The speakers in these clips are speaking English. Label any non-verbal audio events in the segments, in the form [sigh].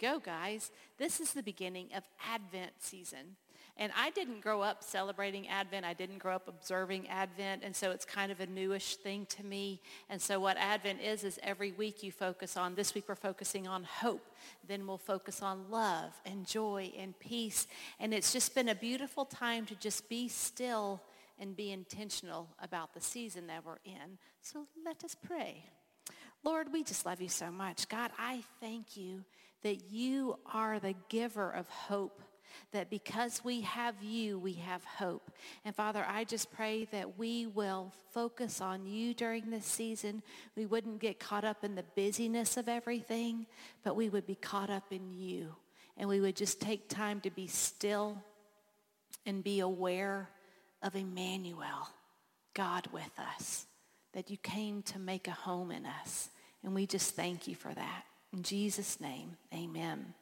go, guys. This is the beginning of Advent season. And I didn't grow up celebrating Advent. I didn't grow up observing Advent. And so it's kind of a newish thing to me. And so what Advent is, is every week you focus on, this week we're focusing on hope. Then we'll focus on love and joy and peace. And it's just been a beautiful time to just be still and be intentional about the season that we're in. So let us pray. Lord, we just love you so much. God, I thank you that you are the giver of hope that because we have you, we have hope. And Father, I just pray that we will focus on you during this season. We wouldn't get caught up in the busyness of everything, but we would be caught up in you. And we would just take time to be still and be aware of Emmanuel, God with us, that you came to make a home in us. And we just thank you for that. In Jesus' name, amen.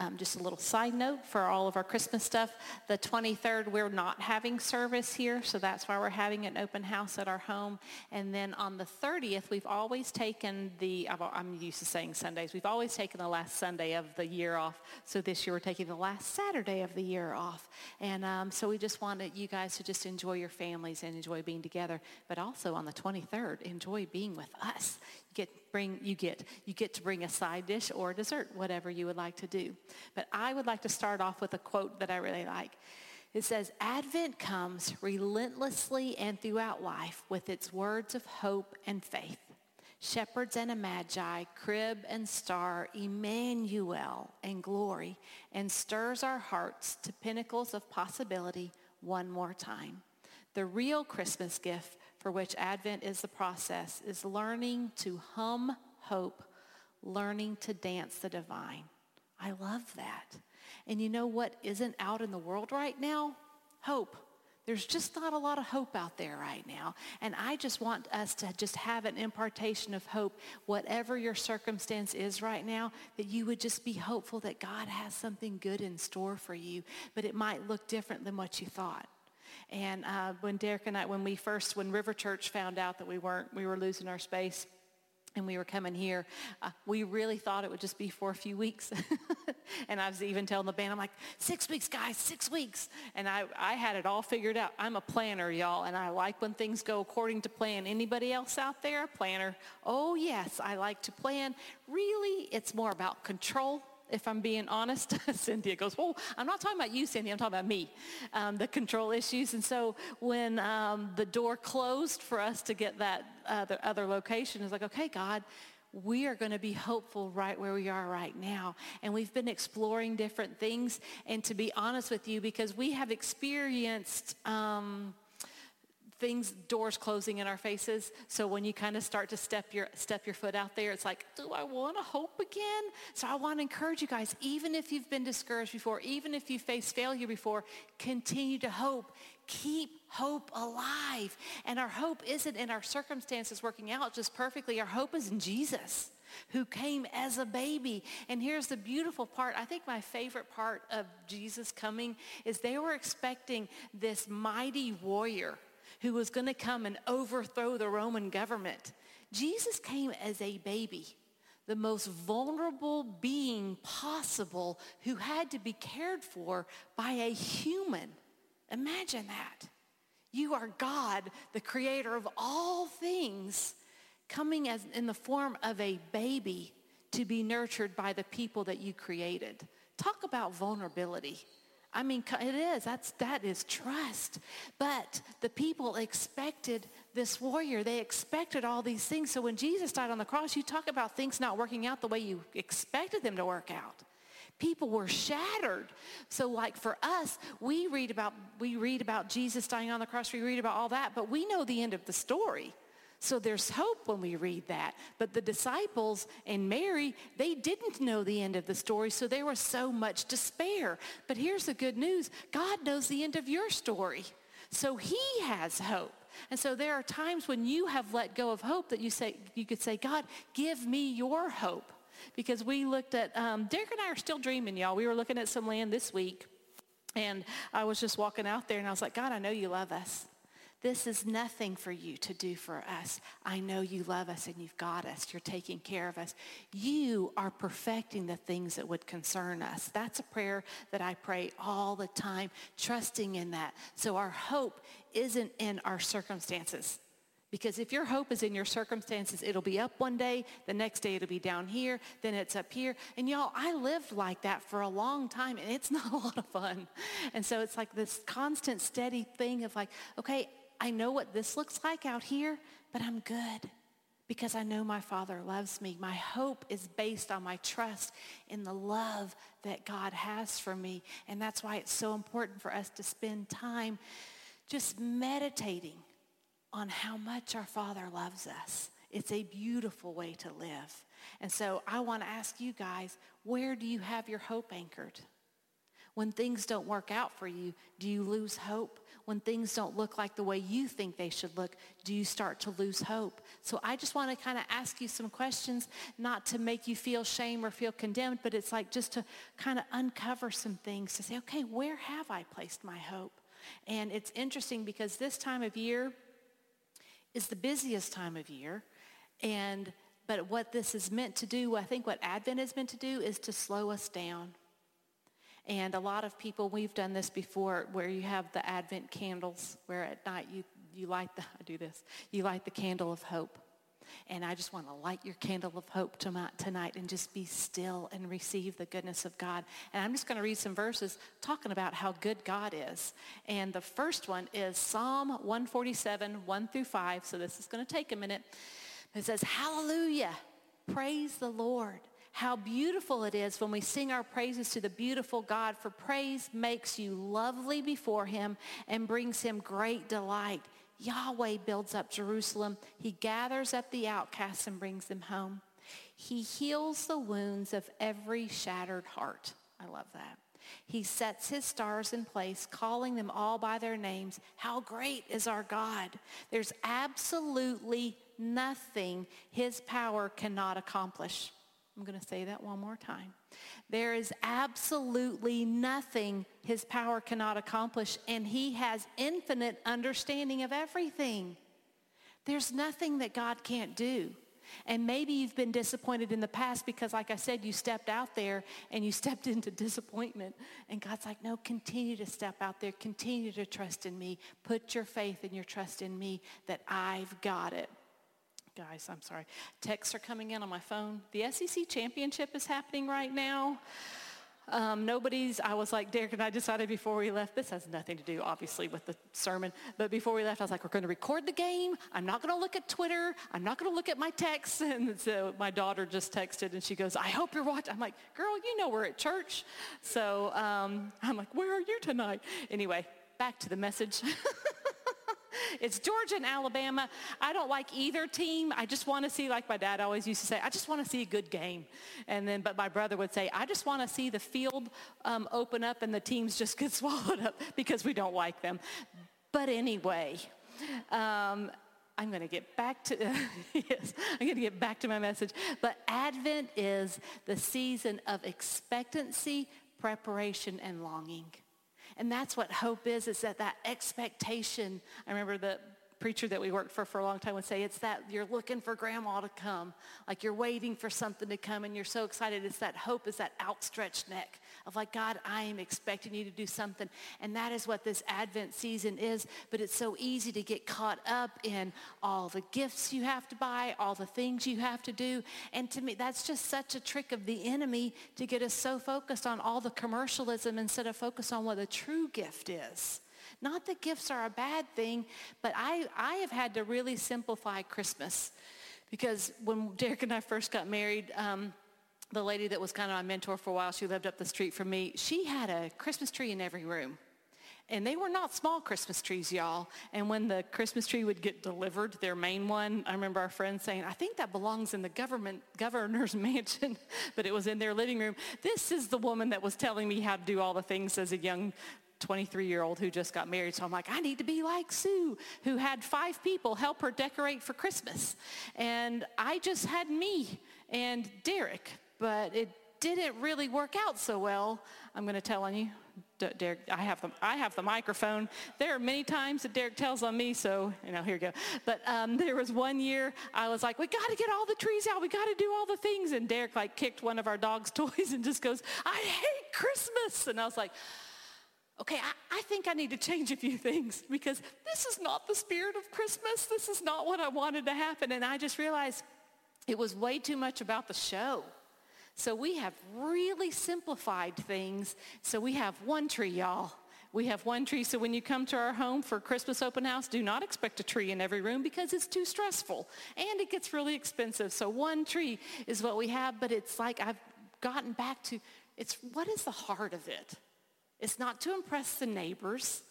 Um, just a little side note for all of our Christmas stuff. The 23rd, we're not having service here, so that's why we're having an open house at our home. And then on the 30th, we've always taken the, I'm used to saying Sundays, we've always taken the last Sunday of the year off. So this year we're taking the last Saturday of the year off. And um, so we just wanted you guys to just enjoy your families and enjoy being together. But also on the 23rd, enjoy being with us. Get, bring, you, get, you get to bring a side dish or a dessert, whatever you would like to do. But I would like to start off with a quote that I really like. It says, Advent comes relentlessly and throughout life with its words of hope and faith. Shepherds and a magi, crib and star, Emmanuel and glory, and stirs our hearts to pinnacles of possibility one more time. The real Christmas gift for which Advent is the process, is learning to hum hope, learning to dance the divine. I love that. And you know what isn't out in the world right now? Hope. There's just not a lot of hope out there right now. And I just want us to just have an impartation of hope, whatever your circumstance is right now, that you would just be hopeful that God has something good in store for you, but it might look different than what you thought. And uh, when Derek and I, when we first, when River Church found out that we weren't, we were losing our space, and we were coming here, uh, we really thought it would just be for a few weeks. [laughs] and I was even telling the band, I'm like, six weeks, guys, six weeks. And I, I had it all figured out. I'm a planner, y'all, and I like when things go according to plan. Anybody else out there, a planner? Oh, yes, I like to plan. Really, it's more about control if I'm being honest. [laughs] Cynthia goes, well, I'm not talking about you, Cynthia. I'm talking about me, um, the control issues. And so when um, the door closed for us to get that other, other location, it's like, okay, God, we are going to be hopeful right where we are right now. And we've been exploring different things. And to be honest with you, because we have experienced... Um, things, doors closing in our faces. So when you kind of start to step your, step your foot out there, it's like, do I want to hope again? So I want to encourage you guys, even if you've been discouraged before, even if you faced failure before, continue to hope. Keep hope alive. And our hope isn't in our circumstances working out just perfectly. Our hope is in Jesus who came as a baby. And here's the beautiful part. I think my favorite part of Jesus coming is they were expecting this mighty warrior who was going to come and overthrow the Roman government. Jesus came as a baby, the most vulnerable being possible who had to be cared for by a human. Imagine that. You are God, the creator of all things, coming as in the form of a baby to be nurtured by the people that you created. Talk about vulnerability. I mean, it is. That's, that is trust. But the people expected this warrior. They expected all these things. So when Jesus died on the cross, you talk about things not working out the way you expected them to work out. People were shattered. So like for us, we read about, we read about Jesus dying on the cross. We read about all that, but we know the end of the story. So there's hope when we read that. But the disciples and Mary, they didn't know the end of the story, so there was so much despair. But here's the good news. God knows the end of your story. So he has hope. And so there are times when you have let go of hope that you say you could say, God, give me your hope. Because we looked at, um, Derek and I are still dreaming, y'all. We were looking at some land this week. And I was just walking out there and I was like, God, I know you love us. This is nothing for you to do for us. I know you love us and you've got us. You're taking care of us. You are perfecting the things that would concern us. That's a prayer that I pray all the time, trusting in that. So our hope isn't in our circumstances. Because if your hope is in your circumstances, it'll be up one day, the next day it'll be down here, then it's up here. And y'all, I lived like that for a long time and it's [laughs] not a lot of fun. And so it's like this constant steady thing of like, okay, I know what this looks like out here, but I'm good because I know my Father loves me. My hope is based on my trust in the love that God has for me. And that's why it's so important for us to spend time just meditating on how much our Father loves us. It's a beautiful way to live. And so I want to ask you guys, where do you have your hope anchored? When things don't work out for you, do you lose hope? When things don't look like the way you think they should look, do you start to lose hope? So I just want to kind of ask you some questions, not to make you feel shame or feel condemned, but it's like just to kind of uncover some things to say, okay, where have I placed my hope? And it's interesting because this time of year, is the busiest time of year. And but what this is meant to do, I think what Advent is meant to do is to slow us down. And a lot of people, we've done this before where you have the Advent candles where at night you, you light the, [laughs] I do this, you light the candle of hope. And I just want to light your candle of hope tonight and just be still and receive the goodness of God. And I'm just going to read some verses talking about how good God is. And the first one is Psalm 147, 1 through 5. So this is going to take a minute. It says, Hallelujah, praise the Lord. How beautiful it is when we sing our praises to the beautiful God, for praise makes you lovely before him and brings him great delight. Yahweh builds up Jerusalem. He gathers up the outcasts and brings them home. He heals the wounds of every shattered heart. I love that. He sets his stars in place, calling them all by their names. How great is our God. There's absolutely nothing his power cannot accomplish. I'm going to say that one more time. There is absolutely nothing his power cannot accomplish, and he has infinite understanding of everything. There's nothing that God can't do. And maybe you've been disappointed in the past because, like I said, you stepped out there and you [laughs] stepped into disappointment. And God's like, no, continue to step out there. Continue to trust in me. Put your faith and your trust in me that I've got it guys, I'm sorry. Texts are coming in on my phone. The SEC championship is happening right now. Um, nobody's, I was like, Derek and I decided before we left, this has nothing to do, obviously, with the sermon, but before we left, I was like, we're going to record the game. I'm not going to look at Twitter. I'm not going to look at my texts. [laughs] And so my daughter just texted and she goes, I hope you're watching. I'm like, girl, you know we're at church. So um, I'm like, where are you tonight? Anyway, back to the message. [laughs] It's Georgia and Alabama. I don't like either team. I just want to see, like my dad always used to say, I just want to see a good game. And then, but my brother would say, I just want to see the field um, open up and the teams just get [laughs] swallowed up because we don't like them. But anyway, um, I'm going to get back to [laughs] yes, I'm going to get back to my message. But Advent is the season of expectancy, preparation, and longing. And that's what hope is, is that that expectation. I remember the preacher that we worked for for a long time would say it's that you're looking for grandma to come. Like you're waiting for something to come and you're so excited. It's that hope is that outstretched neck of like god i am expecting you to do something. And that is what this advent season is but it's so easy to get caught up in all the gifts you have to buy all the things you have to do. And to me that's just such a trick of the enemy to get us so focused on all the commercialism instead of focus on what the true gift is. Not that gifts are a bad thing, but I, I have had to really simplify Christmas. Because when Derek and I first got married, um, the lady that was kind of my mentor for a while, she lived up the street from me, she had a Christmas tree in every room. And they were not small Christmas trees, y'all. And when the Christmas tree would get delivered, their main one, I remember our friend saying, I think that belongs in the government governor's [laughs] mansion, but it was in their living room. This is the woman that was telling me how to do all the things as a young 23 year old who just got married. So I'm like, I need to be like Sue, who had five people help her decorate for Christmas. And I just had me and Derek, but it didn't really work out so well. I'm going to tell on you. Derek, I have the, I have the microphone. There are many times that Derek tells on me, so, you know, here you go. But um, there was one year I was like, we got to get all the trees out. We got to do all the things. And Derek like kicked one of our dog's [laughs] toys and just goes, I hate Christmas. And I was like, okay, I, I think I need to change a few things because this is not the spirit of Christmas. This is not what I wanted to happen. And I just realized it was way too much about the show. So we have really simplified things. So we have one tree, y'all. We have one tree. So when you come to our home for Christmas open house, do not expect a tree in every room because it's too stressful and it gets really expensive. So one tree is what we have, but it's like I've gotten back to, it's what is the heart of it? It's not to impress the neighbors.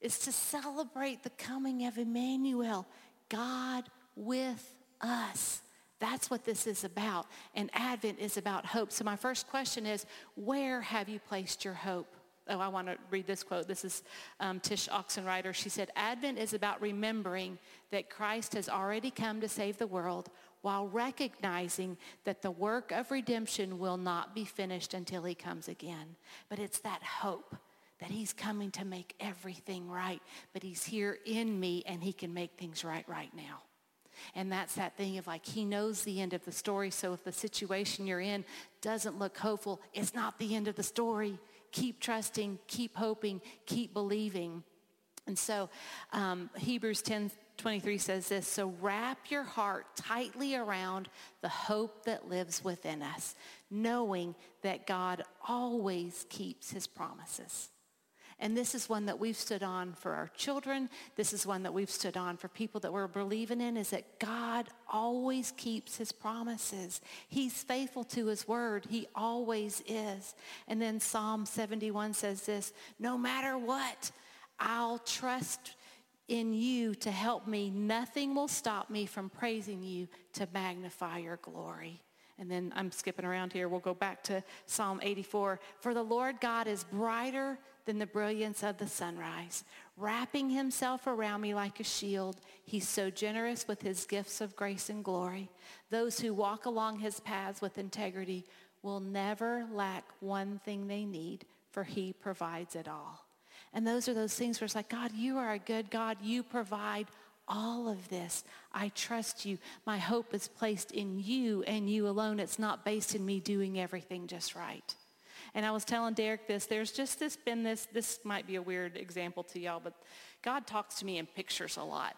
It's to celebrate the coming of Emmanuel, God with us. That's what this is about. And Advent is about hope. So my first question is, where have you placed your hope? Oh, I want to read this quote. This is um, Tsh Oxenreider. She said, Advent is about remembering that Christ has already come to save the world while recognizing that the work of redemption will not be finished until he comes again. But it's that hope that he's coming to make everything right, but he's here in me and he can make things right right now. And that's that thing of like, he knows the end of the story. So if the situation you're in doesn't look hopeful, it's not the end of the story. Keep trusting, keep hoping, keep believing. And so um, Hebrews 10 23 says this, so wrap your heart tightly around the hope that lives within us, knowing that God always keeps his promises. And this is one that we've stood on for our children. This is one that we've stood on for people that we're believing in is that God always keeps his promises. He's faithful to his word. He always is. And then Psalm 71 says this, no matter what, I'll trust in you to help me. Nothing will stop me from praising you to magnify your glory. And then I'm skipping around here. We'll go back to Psalm 84. For the Lord God is brighter than the brilliance of the sunrise, wrapping himself around me like a shield. He's so generous with his gifts of grace and glory. Those who walk along his paths with integrity will never lack one thing they need, for he provides it all. And those are those things where it's like, God, you are a good God. You provide all of this. I trust you. My hope is placed in you and you alone. It's not based in me doing everything just right. And I was telling Derek this, there's just this been this, this might be a weird example to y'all, but God talks to me in pictures a lot.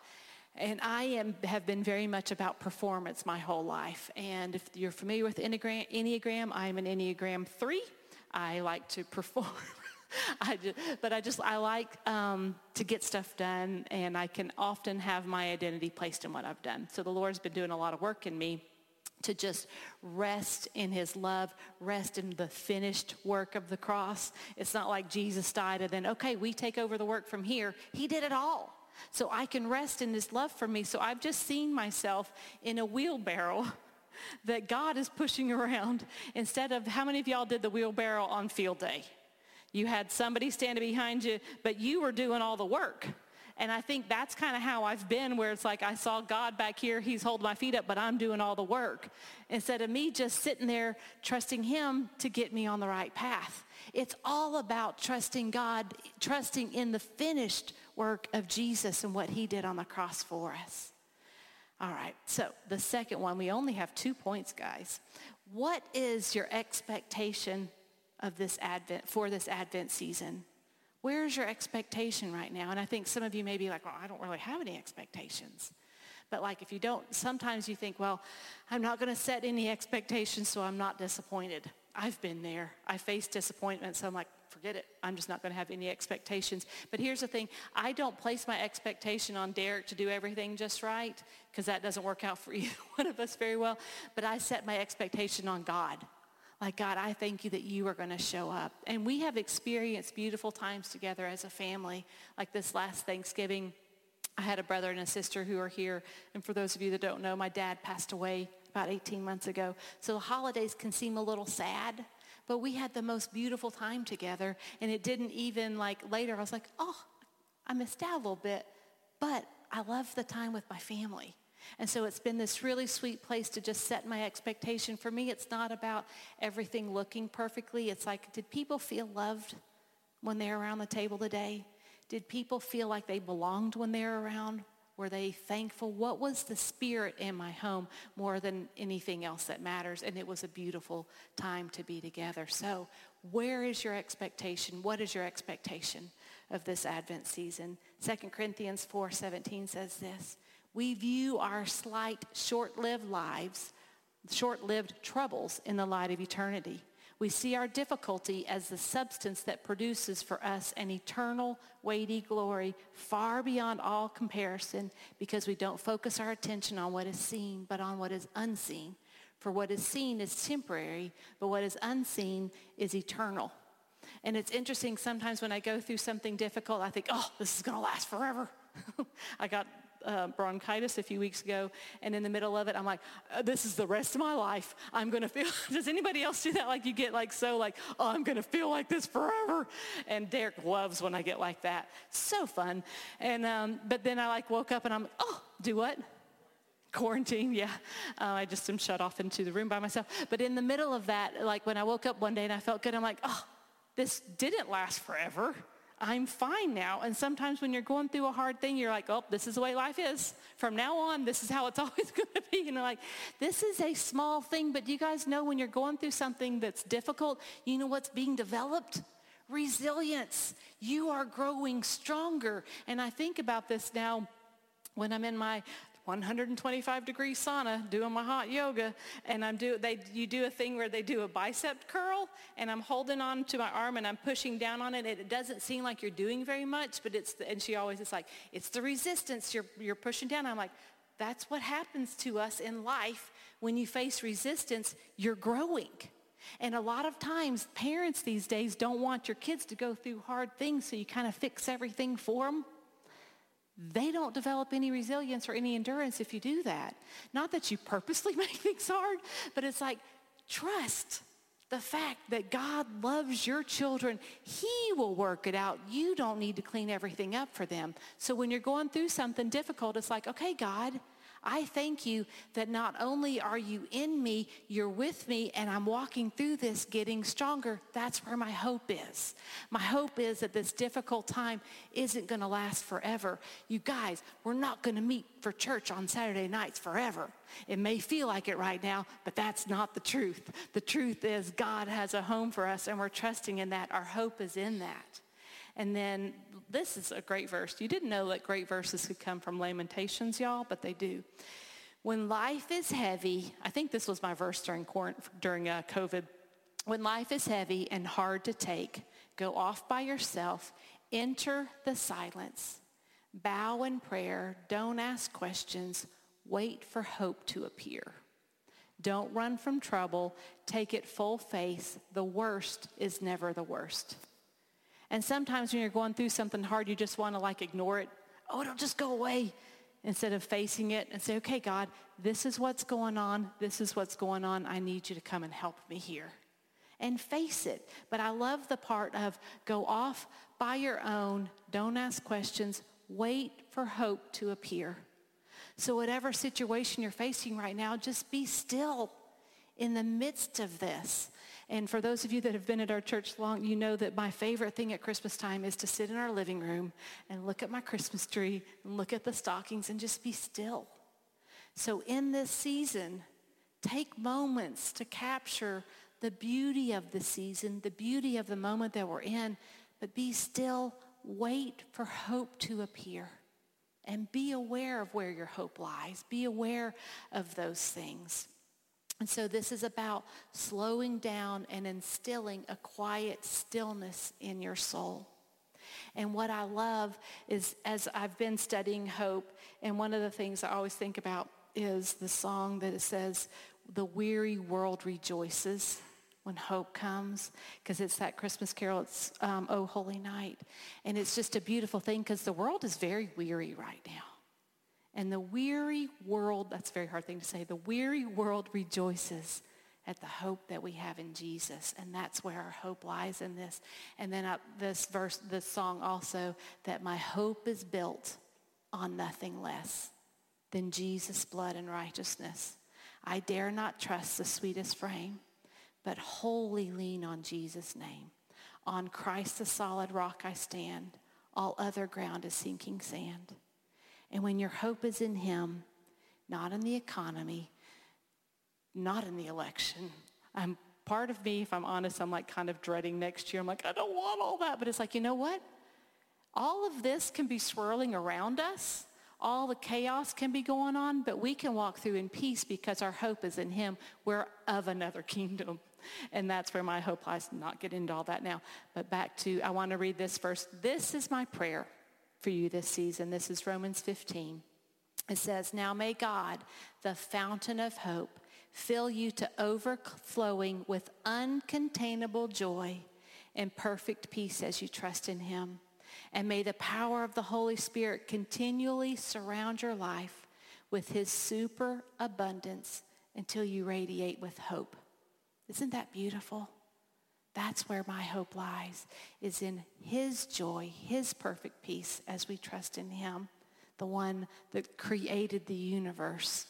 And I am, have been very much about performance my whole life. And if you're familiar with Enneagram, Enneagram I'm an Enneagram 3. I like to perform. [laughs] I just, but I just, I like um, to get stuff done, and I can often have my identity placed in what I've done. So the Lord's been doing a lot of work in me to just rest in his love, rest in the finished work of the cross. It's not like Jesus died and then, okay, we take over the work from here. He did it all. So I can rest in his love for me. So I've just seen myself in a wheelbarrow [laughs] that God is pushing around instead of how many of y'all did the wheelbarrow on field day? You had somebody standing behind you, but you were doing all the work. And I think that's kind of how I've been where it's like I saw God back here, he's holding my feet up, but I'm doing all the work. Instead of me just sitting there trusting him to get me on the right path. It's all about trusting God, trusting in the finished work of Jesus and what he did on the cross for us. All right, so the second one, we only have two points, guys. What is your expectation of this Advent, for this Advent season? Where's your expectation right now? And I think some of you may be like, well, I don't really have any expectations. But like if you don't, sometimes you think, well, I'm not going to set any expectations so I'm not disappointed. I've been there. I faced disappointment, so I'm like, forget it. I'm just not going to have any expectations. But here's the thing. I don't place my expectation on Derek to do everything just right because that doesn't work out for [laughs] either one of us very well. But I set my expectation on God like, God, I thank you that you are going to show up. And we have experienced beautiful times together as a family. Like this last Thanksgiving, I had a brother and a sister who are here. And for those of you that don't know, my dad passed away about 18 months ago. So the holidays can seem a little sad. But we had the most beautiful time together. And it didn't even like later, I was like, oh, I missed out a little bit. But I love the time with my family. And so it's been this really sweet place to just set my expectation. For me, it's not about everything looking perfectly. It's like, did people feel loved? when they're around the table today? Did people feel like they belonged when they're around? Were they thankful? What was the spirit in my home more than anything else that matters? And it was a beautiful time to be together. So where is your expectation? What is your expectation of this Advent season? 2 Corinthians 4.17 says this, we view our slight, short-lived lives, short-lived troubles in the light of eternity. We see our difficulty as the substance that produces for us an eternal, weighty glory far beyond all comparison because we don't focus our attention on what is seen, but on what is unseen. For what is seen is temporary, but what is unseen is eternal. And it's interesting sometimes when I go through something difficult, I think, oh, this is going to last forever. [laughs] I got uh, bronchitis a few weeks ago, and in the middle of it, I'm like, uh, this is the rest of my life. I'm going to feel, [laughs] does anybody else do that? Like you get like so like, oh, I'm going to feel like this forever. And Derek loves when I get like that. So fun. And, um, but then I like woke up and I'm, like, oh, do what? quarantine yeah uh, i just am shut off into the room by myself but in the middle of that like when i woke up one day and i felt good i'm like oh this didn't last forever I'm fine now. And sometimes when you're going through a hard thing, you're like, oh, this is the way life is. From now on, this is how it's [laughs] always going to be. You know, like, this is a small thing, but you guys know when you're going through something that's difficult, you know what's being developed? Resilience. You are growing stronger. And I think about this now when I'm in my 125 degree sauna doing my hot yoga and I'm do they you do a thing where they do a bicep curl and I'm holding on to my arm and I'm pushing down on it and it doesn't seem like you're doing very much but it's the, and she always is like it's the resistance you're you're pushing down. I'm like that's what happens to us in life when you face resistance you're growing. And a lot of times parents these days don't want your kids to go through hard things so you kind of fix everything for them they don't develop any resilience or any endurance if you do that. Not that you purposely [laughs] make things hard, but it's like trust the fact that God loves your children. He will work it out. You don't need to clean everything up for them. So when you're going through something difficult, it's like, okay, God, I thank you that not only are you in me, you're with me, and I'm walking through this getting stronger. That's where my hope is. My hope is that this difficult time isn't going to last forever. You guys, we're not going to meet for church on Saturday nights forever. It may feel like it right now, but that's not the truth. The truth is God has a home for us, and we're trusting in that. Our hope is in that. And then this is a great verse. You didn't know that great verses could come from Lamentations, y'all, but they do. When life is heavy, I think this was my verse during, during uh, COVID. When life is heavy and hard to take, go off by yourself, enter the silence, bow in prayer, don't ask questions, wait for hope to appear. Don't run from trouble, take it full face. The worst is never the worst. And sometimes when you're going through something hard, you just want to like ignore it. Oh, it'll just go away instead of facing it and say, okay, God, this is what's going on. This is what's going on. I need you to come and help me here. And face it. But I love the part of go off by your own. Don't ask questions. Wait for hope to appear. So whatever situation you're facing right now, just be still in the midst of this. And for those of you that have been at our church long, you know that my favorite thing at Christmas time is to sit in our living room and look at my Christmas tree and look at the stockings and just be still. So in this season, take moments to capture the beauty of the season, the beauty of the moment that we're in, but be still, wait for hope to appear. And be aware of where your hope lies. Be aware of those things. And so this is about slowing down and instilling a quiet stillness in your soul. And what I love is as I've been studying hope, and one of the things I always think about is the song that it says, the weary world rejoices when hope comes because it's that Christmas carol. It's um, Oh Holy Night. And it's just a beautiful thing because the world is very weary right now. And the weary world, that's a very hard thing to say, the weary world rejoices at the hope that we have in Jesus. And that's where our hope lies in this. And then uh, this verse, this song also, that my hope is built on nothing less than Jesus' blood and righteousness. I dare not trust the sweetest frame, but wholly lean on Jesus' name. On Christ the solid rock I stand. All other ground is sinking sand. And when your hope is in him, not in the economy, not in the election, I'm part of me, if I'm honest, I'm like kind of dreading next year. I'm like, I don't want all that. But it's like, you know what? All of this can be swirling around us. All the chaos can be going on, but we can walk through in peace because our hope is in him. We're of another kingdom. And that's where my hope lies. Not get into all that now. But back to, I want to read this first. This is my prayer for you this season. This is Romans 15. It says, Now may God, the fountain of hope, fill you to overflowing with uncontainable joy and perfect peace as you trust in him. And may the power of the Holy Spirit continually surround your life with his super abundance until you radiate with hope. Isn't that beautiful? That's where my hope lies, is in his joy, his perfect peace as we trust in him. The one that created the universe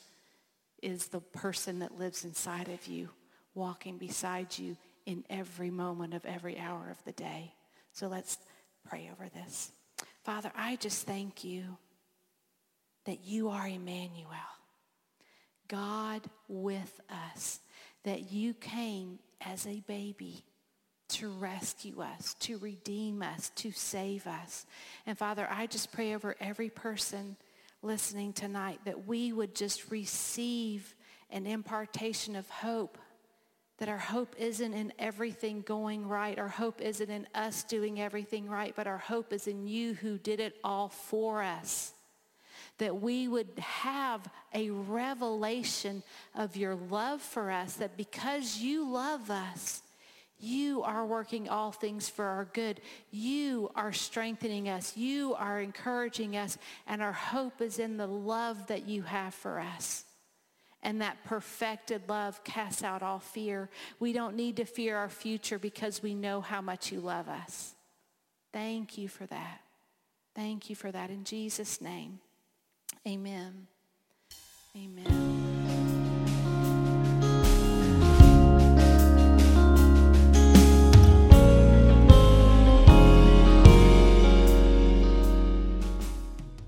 is the person that lives inside of you, walking beside you in every moment of every hour of the day. So let's pray over this. Father, I just thank you that you are Emmanuel, God with us, that you came as a baby to rescue us, to redeem us, to save us. And Father, I just pray over every person listening tonight that we would just receive an impartation of hope that our hope isn't in everything going right. Our hope isn't in us doing everything right, but our hope is in you who did it all for us. That we would have a revelation of your love for us, that because you love us, you are working all things for our good. You are strengthening us. You are encouraging us. And our hope is in the love that you have for us. And that perfected love casts out all fear. We don't need to fear our future because we know how much you love us. Thank you for that. Thank you for that. In Jesus' name, amen. Amen.